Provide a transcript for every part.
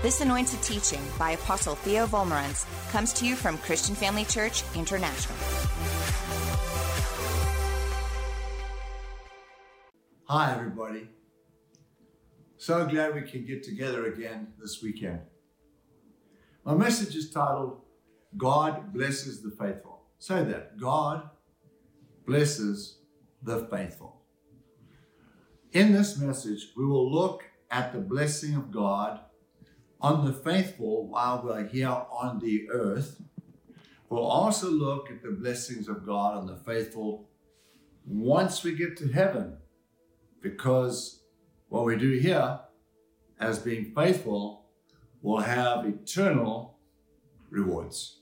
This anointed teaching by Apostle Theo Wolmarans comes to you from Christian Family Church International. Hi, everybody. So glad we can get together again this weekend. My message is titled God Blesses the Faithful. Say that God blesses the faithful. In this message, we will look at the blessing of God on the faithful while we're here on the earth. We'll also look at the blessings of God on the faithful once we get to heaven, because what we do here as being faithful will have eternal rewards.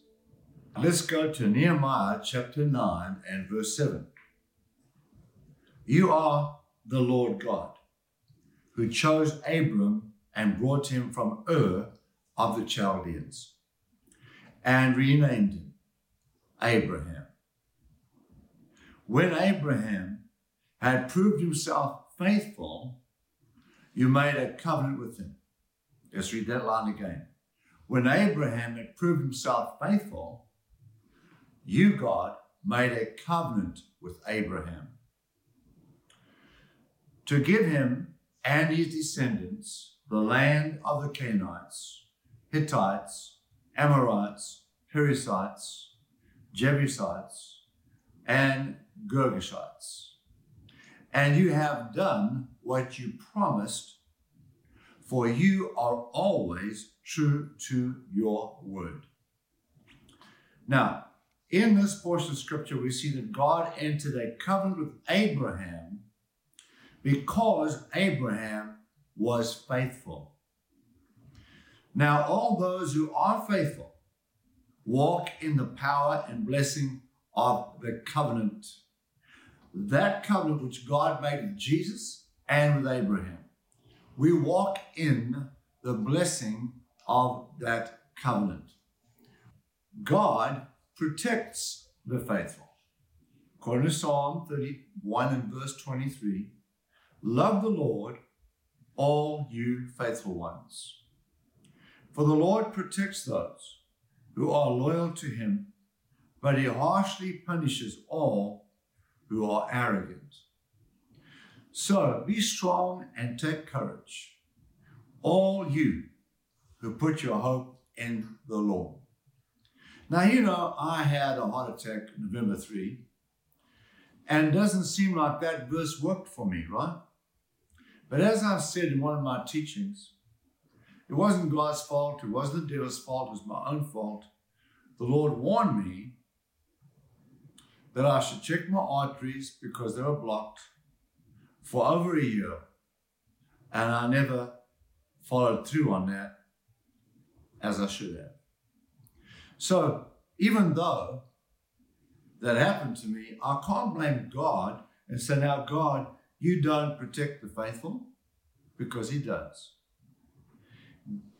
Let's go to Nehemiah chapter 9 and verse 7. You are the Lord God who chose Abram and brought him from Ur of the Chaldeans and renamed him Abraham. When Abraham had proved himself faithful, you made a covenant with him. Let's read that line again. When Abraham had proved himself faithful, you, God, made a covenant with Abraham to give him and his descendants the land of the Canaanites, Hittites, Amorites, Perizzites, Jebusites, and Girgashites. And you have done what you promised, for you are always true to your word. Now, in this portion of scripture, we see that God entered a covenant with Abraham because Abraham was faithful. Now, all those who are faithful walk in the power and blessing of the covenant. That covenant which God made with Jesus and with Abraham. We walk in the blessing of that covenant. God protects the faithful. According to Psalm 31 and verse 23, love the Lord all you faithful ones. For the Lord protects those who are loyal to him, but he harshly punishes all who are arrogant. So be strong and take courage, all you who put your hope in the Lord. Now, you know, I had a heart attack November 3, and doesn't seem like that verse worked for me, right? But as I've said in one of my teachings, it wasn't God's fault, it wasn't the devil's fault, it was my own fault. The Lord warned me that I should check my arteries because they were blocked for over a year, and I never followed through on that as I should have. So, even though that happened to me, I can't blame God and say, Now, God, you don't protect the faithful because He does.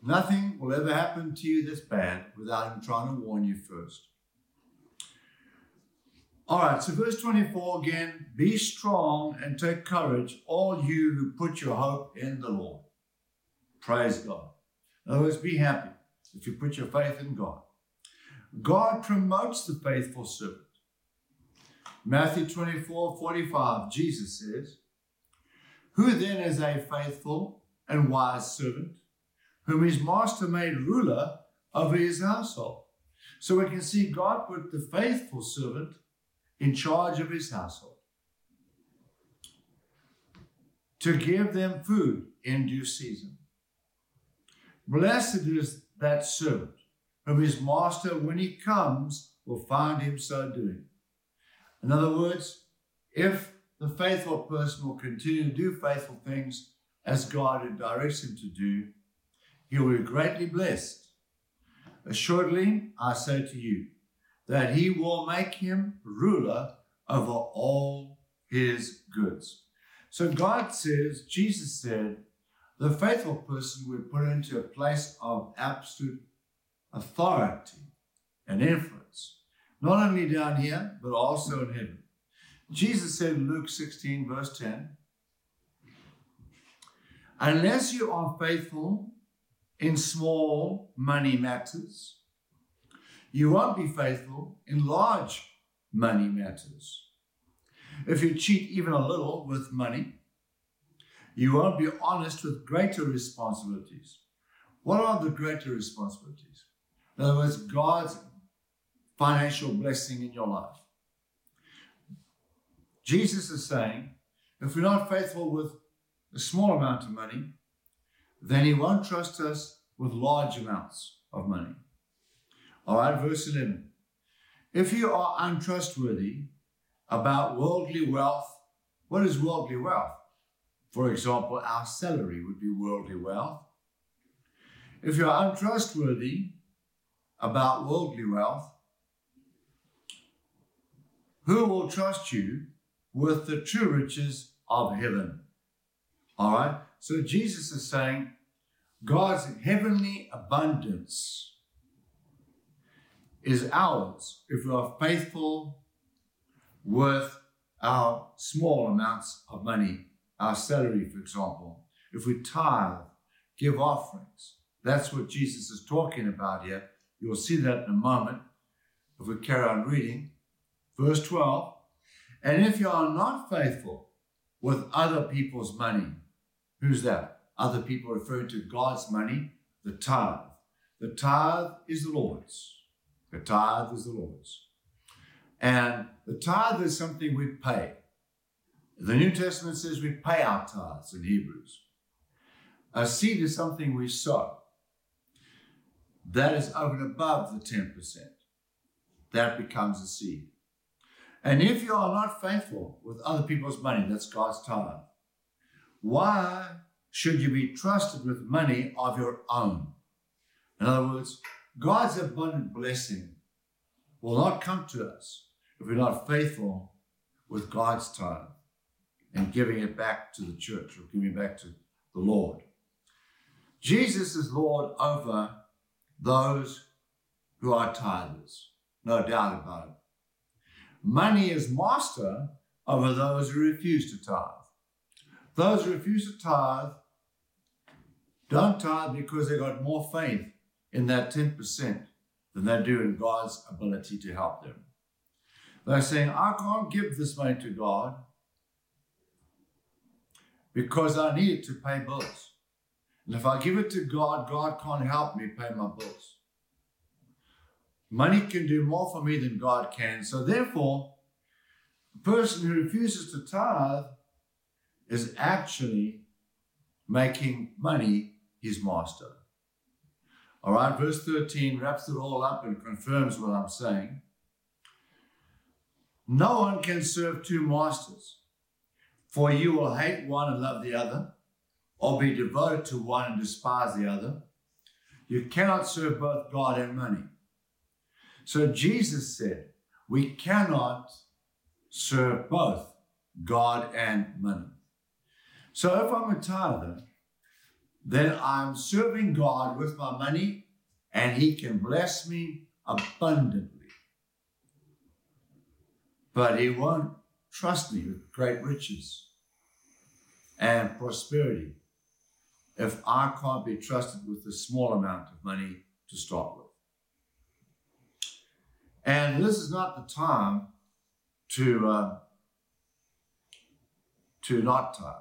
Nothing will ever happen to you this bad without Him trying to warn you first. All right, so verse 24 again be strong and take courage, all you who put your hope in the Lord. Praise God. In other words, be happy if you put your faith in God. God promotes the faithful servant. Matthew 24 45, Jesus says, who then is a faithful and wise servant, whom his master made ruler over his household? So we can see God put the faithful servant in charge of his household to give them food in due season. Blessed is that servant whom his master, when he comes, will find him so doing. In other words, if the faithful person will continue to do faithful things as God directs him to do, he will be greatly blessed. Assuredly, I say to you that he will make him ruler over all his goods. So God says, Jesus said, the faithful person will put into a place of absolute authority and influence, not only down here, but also in heaven. Jesus said in Luke 16, verse 10, Unless you are faithful in small money matters, you won't be faithful in large money matters. If you cheat even a little with money, you won't be honest with greater responsibilities. What are the greater responsibilities? In other words, God's financial blessing in your life. Jesus is saying, if we're not faithful with a small amount of money, then he won't trust us with large amounts of money. All right, verse 11. If you are untrustworthy about worldly wealth, what is worldly wealth? For example, our salary would be worldly wealth. If you're untrustworthy about worldly wealth, who will trust you with the true riches of heaven? All right. So Jesus is saying God's heavenly abundance is ours if we are faithful with our small amounts of money, our salary, for example. If we tithe, give offerings, that's what Jesus is talking about here. You'll see that in a moment if we carry on reading. Verse 12 And if you are not faithful with other people's money, who's that? Other people referring to God's money, the tithe. The tithe is the Lord's. The tithe is the Lord's. And the tithe is something we pay. The New Testament says we pay our tithes in Hebrews. A seed is something we sow. That is over and above the 10%. That becomes a seed. And if you are not faithful with other people's money, that's God's tithe, why should you be trusted with money of your own? In other words, God's abundant blessing will not come to us if we're not faithful with God's tithe and giving it back to the church or giving it back to the Lord. Jesus is Lord over those who are tithers, no doubt about it. Money is master over those who refuse to tithe. Those who refuse to tithe don't tithe because they've got more faith in that 10% than they do in God's ability to help them. They're saying, I can't give this money to God because I need it to pay bills. And if I give it to God, God can't help me pay my bills. Money can do more for me than God can. So therefore, a person who refuses to tithe is actually making money his master. All right, verse 13 wraps it all up and confirms what I'm saying. No one can serve two masters, for you will hate one and love the other, or be devoted to one and despise the other. You cannot serve both God and money. So Jesus said, we cannot serve both God and money. So if I'm a tither, then I'm serving God with my money and He can bless me abundantly. But He won't trust me with great riches and prosperity if I can't be trusted with a small amount of money to start with. And this is not the time to, uh, to not tithe.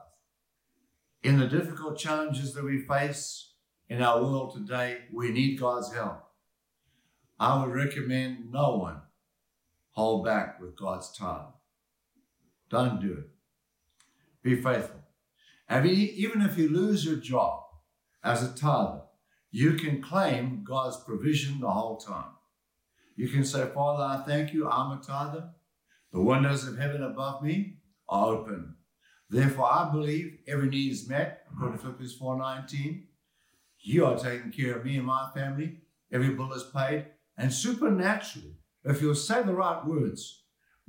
In the difficult challenges that we face in our world today, we need God's help. I would recommend no one hold back with God's tithe. Don't do it. Be faithful. Even if you lose your job as a tither, you can claim God's provision the whole time. You can say, Father, I thank you, I'm a tither. The windows of heaven above me are open. Therefore, I believe every need is met, according to Philippians 4.19. You are taking care of me and my family. Every bill is paid. And supernaturally, if you'll say the right words,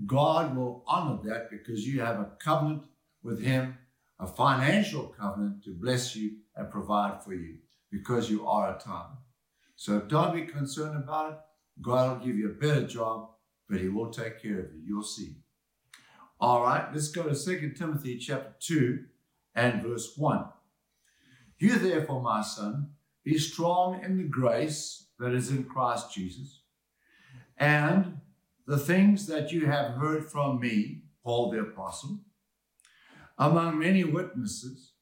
God will honor that because you have a covenant with Him a financial covenant to bless you and provide for you because you are a tither. So don't be concerned about it. God will give you a better job, but He will take care of you. You'll see. All right, let's go to 2 Timothy chapter 2 and verse 1. You therefore, my son, be strong in the grace that is in Christ Jesus, and the things that you have heard from me, Paul the Apostle, among many witnesses,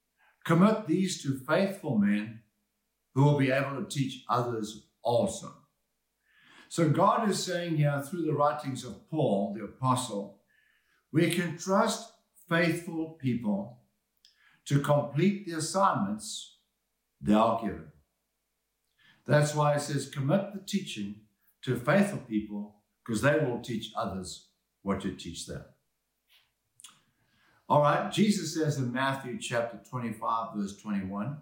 commit these to faithful men who will be able to teach others also. So God is saying here through the writings of Paul the Apostle, we can trust faithful people to complete the assignments they are given. That's why it says, commit the teaching to faithful people because they will teach others what to teach them. All right, Jesus says in Matthew chapter 25, verse 21,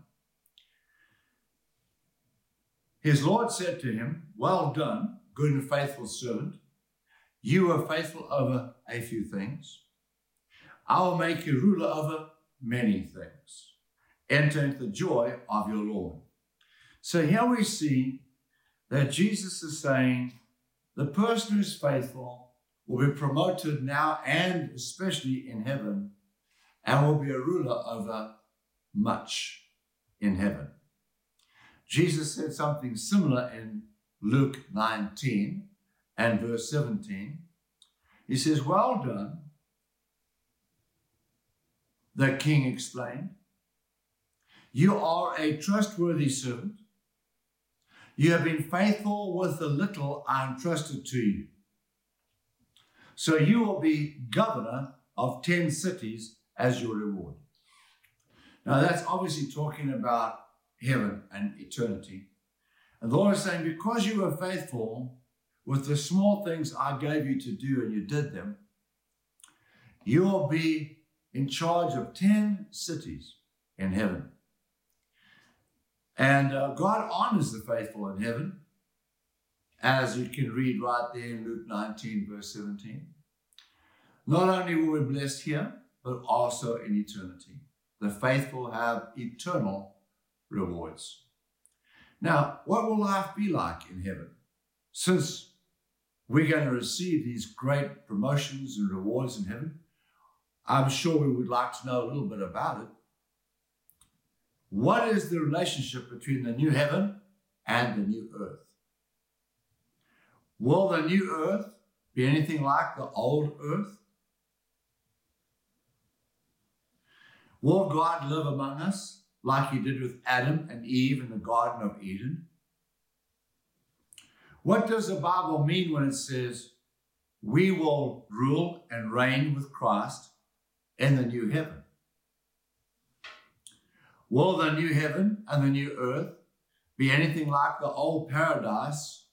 his Lord said to him, Well done, good and faithful servant. You are faithful over a few things. I will make you ruler over many things. Enter into the joy of your Lord. So here we see that Jesus is saying the person who's faithful will be promoted now and especially in heaven and will be a ruler over much in heaven. Jesus said something similar in Luke 19 and verse 17. He says, Well done, the king explained. You are a trustworthy servant. You have been faithful with the little I entrusted to you. So you will be governor of 10 cities as your reward. Now, that's obviously talking about heaven and eternity. And the Lord is saying, because you were faithful with the small things I gave you to do and you did them, you will be in charge of 10 cities in heaven. And uh, God honors the faithful in heaven, as you can read right there in Luke 19, verse 17. Not only will we blessed here, but also in eternity. The faithful have eternal rewards. Now, what will life be like in heaven? Since we're going to receive these great promotions and rewards in heaven, I'm sure we would like to know a little bit about it. What is the relationship between the new heaven and the new earth? Will the new earth be anything like the old earth? Will God live among us like he did with Adam and Eve in the Garden of Eden? What does the Bible mean when it says we will rule and reign with Christ in the new heaven? Will the new heaven and the new earth be anything like the old paradise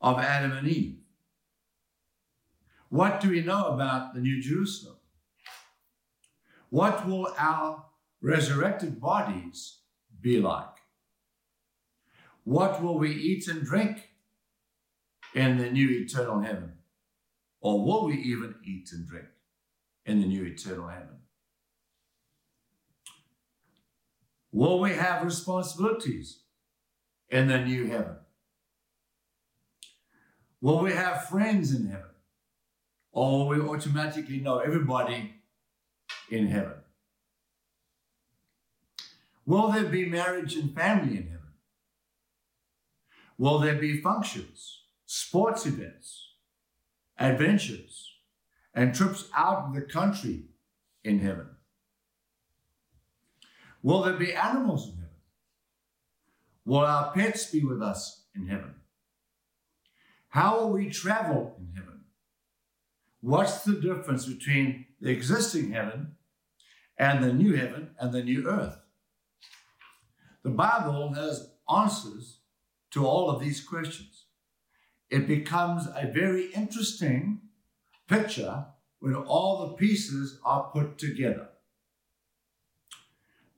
of Adam and Eve? What do we know about the New Jerusalem? What will our resurrected bodies be like? What will we eat and drink in the new eternal heaven? Or will we even eat and drink in the new eternal heaven? Will we have responsibilities in the new heaven? Will we have friends in heaven? Or will we automatically know everybody in heaven? Will there be marriage and family in heaven? Will there be functions, sports events, adventures, and trips out of the country in heaven? Will there be animals in heaven? Will our pets be with us in heaven? How will we travel in heaven? What's the difference between the existing heaven and the new heaven and the new earth? The Bible has answers to all of these questions. It becomes a very interesting picture when all the pieces are put together.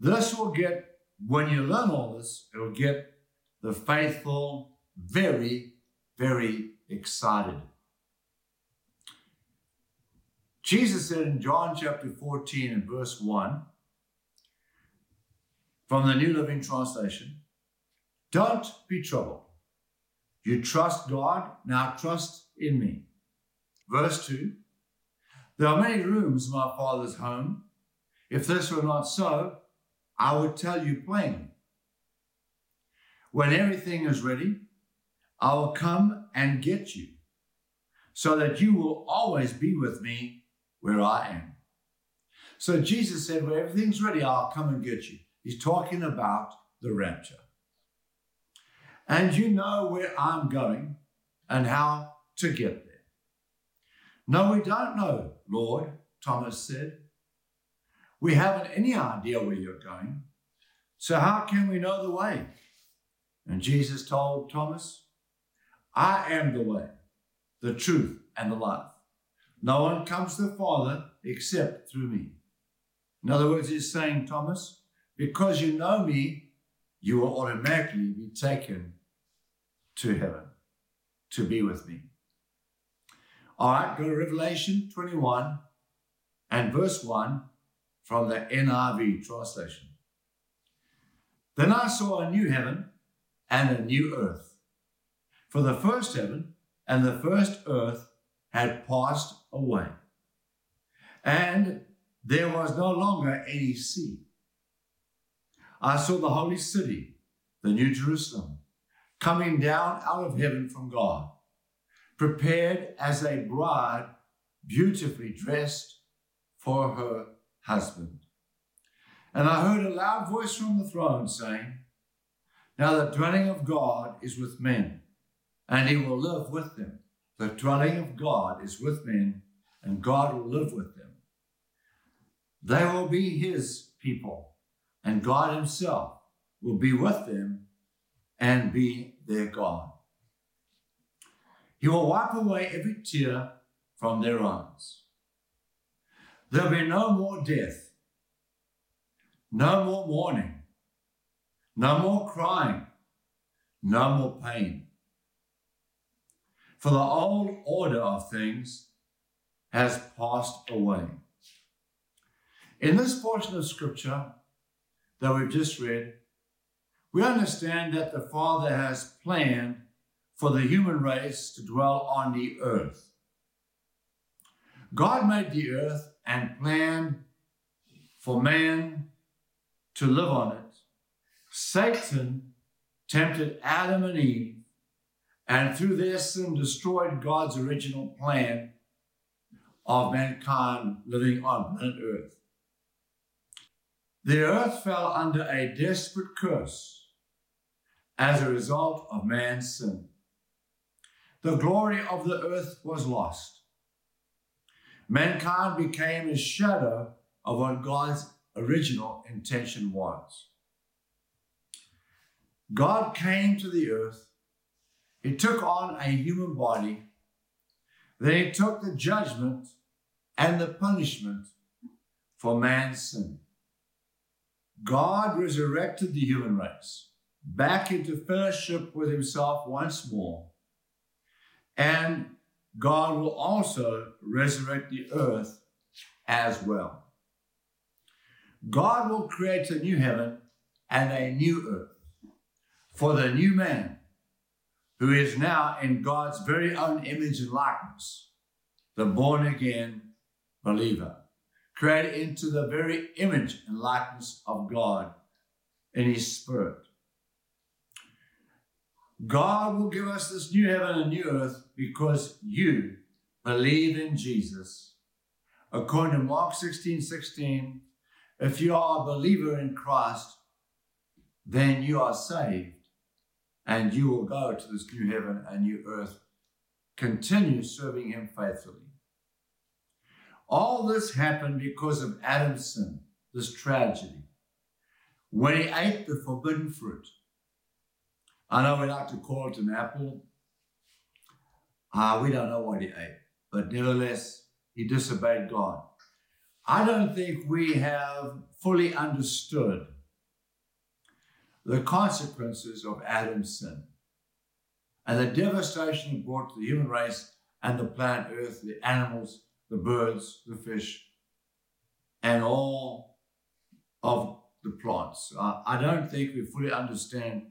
This will get, when you learn all this, it will get the faithful very, very excited. Jesus said in John chapter 14 and verse 1 from the New Living Translation Don't be troubled. You trust God, now trust in me. Verse 2 There are many rooms in my Father's home. If this were not so, I would tell you plainly. When everything is ready, I will come and get you, so that you will always be with me where I am. So Jesus said, When everything's ready, I'll come and get you. He's talking about the rapture. And you know where I'm going and how to get there. No, we don't know, Lord, Thomas said. We haven't any idea where you're going. So how can we know the way? And Jesus told Thomas, I am the way, the truth, and the life. No one comes to the Father except through me. In other words, he's saying, Thomas, because you know me, you will automatically be taken to heaven to be with me. All right, go to Revelation 21 and verse 1 from the NRV translation. Then I saw a new heaven and a new earth. For the first heaven and the first earth had passed away, and there was no longer any sea. I saw the holy city, the new Jerusalem, coming down out of heaven from God, prepared as a bride beautifully dressed for her husband. And I heard a loud voice from the throne saying, Now the dwelling of God is with men, and he will live with them. The dwelling of God is with men, and God will live with them. They will be his people, and God himself will be with them and be their God. He will wipe away every tear from their eyes. There'll be no more death no more mourning. No more crying. No more pain. For the old order of things has passed away. In this portion of scripture that we've just read, we understand that the Father has planned for the human race to dwell on the earth. God made the earth and planned for man to live on it. Satan tempted Adam and Eve, and through their sin destroyed God's original plan of mankind living on planet Earth. The earth fell under a desperate curse as a result of man's sin. The glory of the earth was lost. Mankind became a shadow of what God's original intention was. God came to the earth, He took on a human body, then He took the judgment and the punishment for man's sin. God resurrected the human race back into fellowship with Himself once more, and God will also resurrect the earth as well. God will create a new heaven and a new earth for the new man who is now in God's very own image and likeness, the born again believer, created into the very image and likeness of God in his spirit. God will give us this new heaven and new earth because you believe in Jesus. According to Mark 16 16, if you are a believer in Christ, then you are saved and you will go to this new heaven and new earth. Continue serving Him faithfully. All this happened because of Adam's sin, this tragedy, when he ate the forbidden fruit. I know we like to call it an apple. Uh, we don't know what he ate, but nevertheless, he disobeyed God. I don't think we have fully understood the consequences of Adam's sin and the devastation it brought to the human race and the planet Earth, the animals, the birds, the fish, and all of the plants. I don't think we fully understand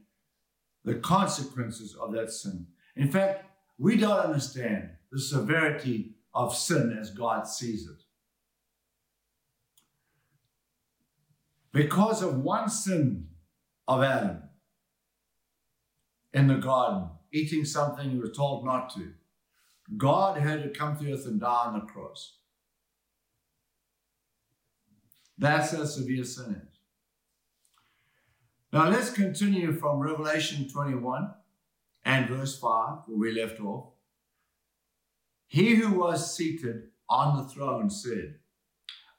the consequences of that sin. In fact, we don't understand the severity of sin as God sees it. Because of one sin of Adam, in the garden, eating something he was told not to. God had to come to earth and die on the cross. That's how severe sin is. Now let's continue from Revelation 21 and verse 5, where we left off. He who was seated on the throne said,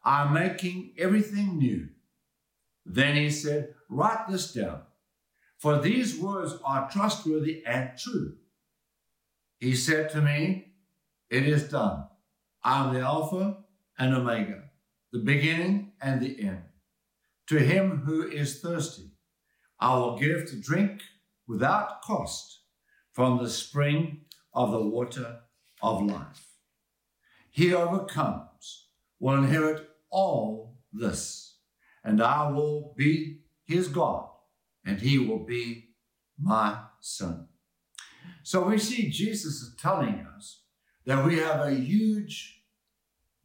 I'm making everything new. Then he said, Write this down, for these words are trustworthy and true. He said to me, It is done. I am the Alpha and Omega, the beginning and the end. To him who is thirsty, I will give to drink without cost from the spring of the water of life. He overcomes will inherit all this, and I will be his God, and he will be my son. So we see Jesus is telling us that we have a huge,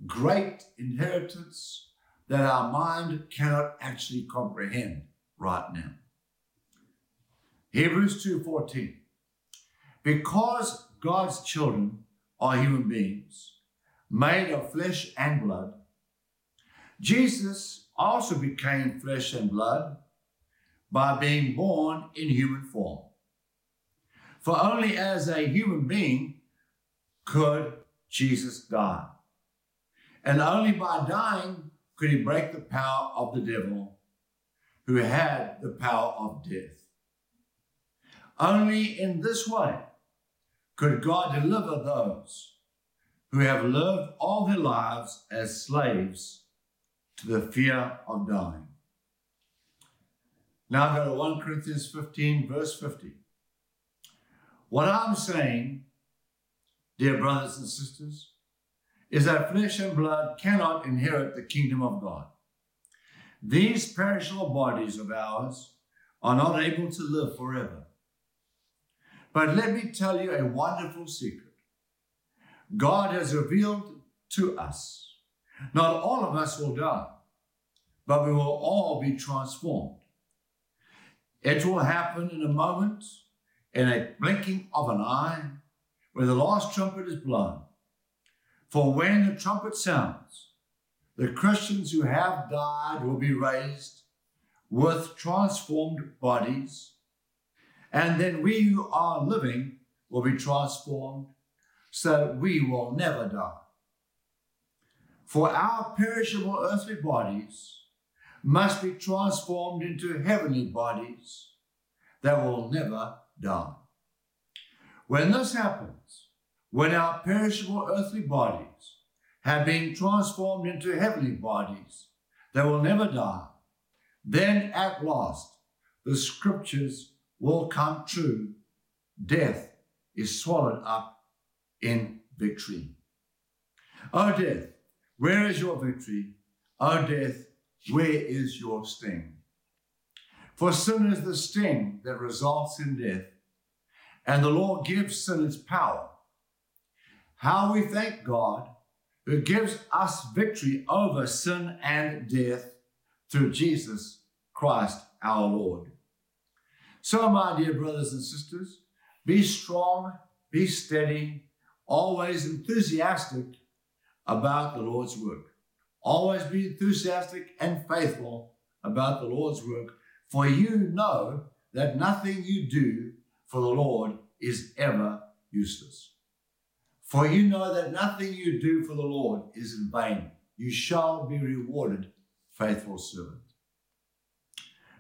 great inheritance that our mind cannot actually comprehend right now. Hebrews 2:14 Because God's children are human beings made of flesh and blood Jesus also became flesh and blood by being born in human form. For only as a human being could Jesus die. And only by dying could he break the power of the devil, who had the power of death. Only in this way could God deliver those who have lived all their lives as slaves to the fear of dying. Now go to 1 Corinthians 15, verse 50. What I'm saying, dear brothers and sisters, is that flesh and blood cannot inherit the kingdom of God. These perishable bodies of ours are not able to live forever. But let me tell you a wonderful secret. God has revealed to us not all of us will die, but we will all be transformed. It will happen in a moment, in a blinking of an eye, when the last trumpet is blown. For when the trumpet sounds, the Christians who have died will be raised with transformed bodies, and then we who are living will be transformed so that we will never die. For our perishable earthly bodies must be transformed into heavenly bodies that will never die. When this happens, when our perishable earthly bodies have been transformed into heavenly bodies they will never die, then at last the scriptures will come true. Death is swallowed up in victory. O death, where is your victory? O death, where is your sting? For sin is the sting that results in death, and the law gives sin its power. How we thank God who gives us victory over sin and death through Jesus Christ our Lord. So, my dear brothers and sisters, be strong, be steady, always enthusiastic about the Lord's work. Always be enthusiastic and faithful about the Lord's work, for you know that nothing you do for the Lord is ever useless. For you know that nothing you do for the Lord is in vain. You shall be rewarded, faithful servant.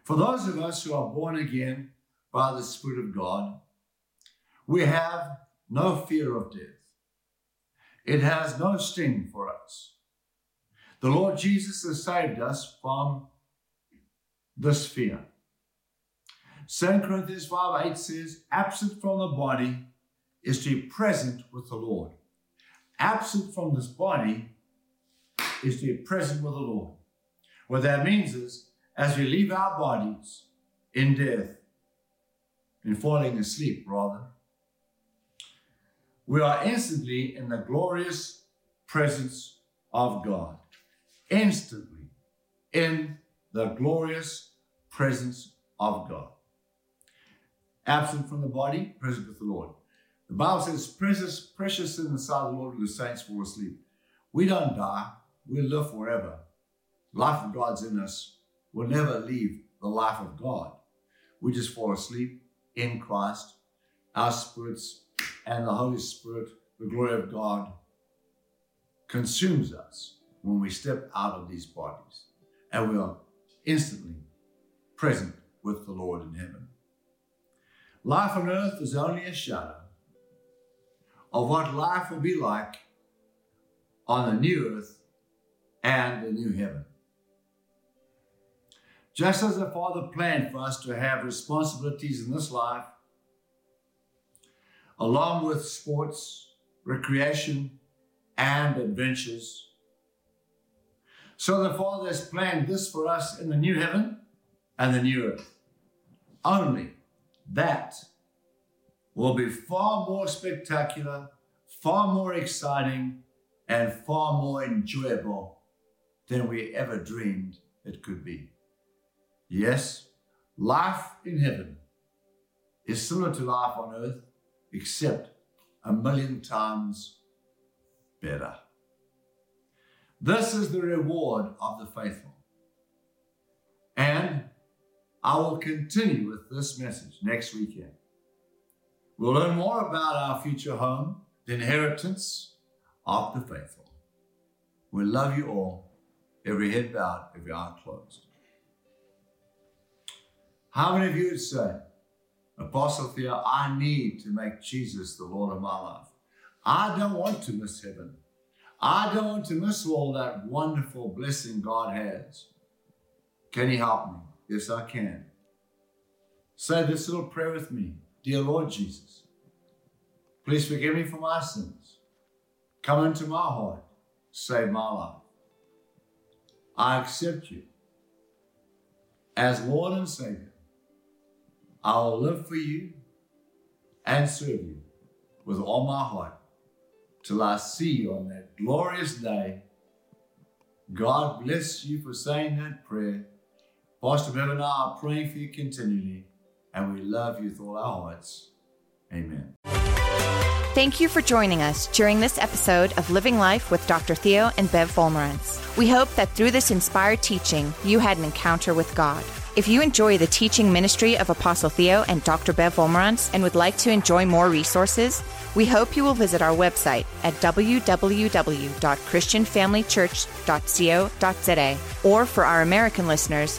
For those of us who are born again by the Spirit of God, we have no fear of death. It has no sting for us. The Lord Jesus has saved us from this sphere. 2 Corinthians 5 8 says, absent from the body is to be present with the Lord. Absent from this body is to be present with the Lord. What that means is, as we leave our bodies in death, in falling asleep rather, we are instantly in the glorious presence of God. Instantly in the glorious presence of God. absent from the body, present with the Lord. The Bible says, precious, precious in the sight of the Lord when the saints fall asleep. We don't die, we live forever. Life of God's in us. We'll never leave the life of God. We just fall asleep in Christ. Our spirits and the Holy Spirit, the glory of God, consumes us when we step out of these bodies. And we are instantly present with the Lord in heaven. Life on earth is only a shadow of what life will be like on the new earth and the new heaven. Just as the Father planned for us to have responsibilities in this life, along with sports, recreation, and adventures. So the Father has planned this for us in the new heaven and the new earth. Only that will be far more spectacular, far more exciting, and far more enjoyable than we ever dreamed it could be. Yes, life in heaven is similar to life on earth, except a million times better. This is the reward of the faithful. And I will continue with this message next weekend. We'll learn more about our future home, the inheritance of the faithful. We love you all, every head bowed, every eye closed. How many of you would say, Apostle Theo, I need to make Jesus the Lord of my life? I don't want to miss heaven. I don't want to miss all that wonderful blessing God has. Can you help me? Yes, I can. Say this little prayer with me. Dear Lord Jesus, please forgive me for my sins. Come into my heart. Save my life. I accept you as Lord and Savior. I will live for you and serve you with all my heart till I see you on that glorious day. God bless you for saying that prayer. Pastor Bev and I are praying for you continually, and we love you with all our hearts. Amen. Thank you for joining us during this episode of Living Life with Dr. Theo and Bev Wolmarans. We hope that through this inspired teaching, you had an encounter with God. If you enjoy the teaching ministry of Apostle Theo and Dr. Bev Wolmarans and would like to enjoy more resources, we hope you will visit our website at www.christianfamilychurch.co.za or for our American listeners,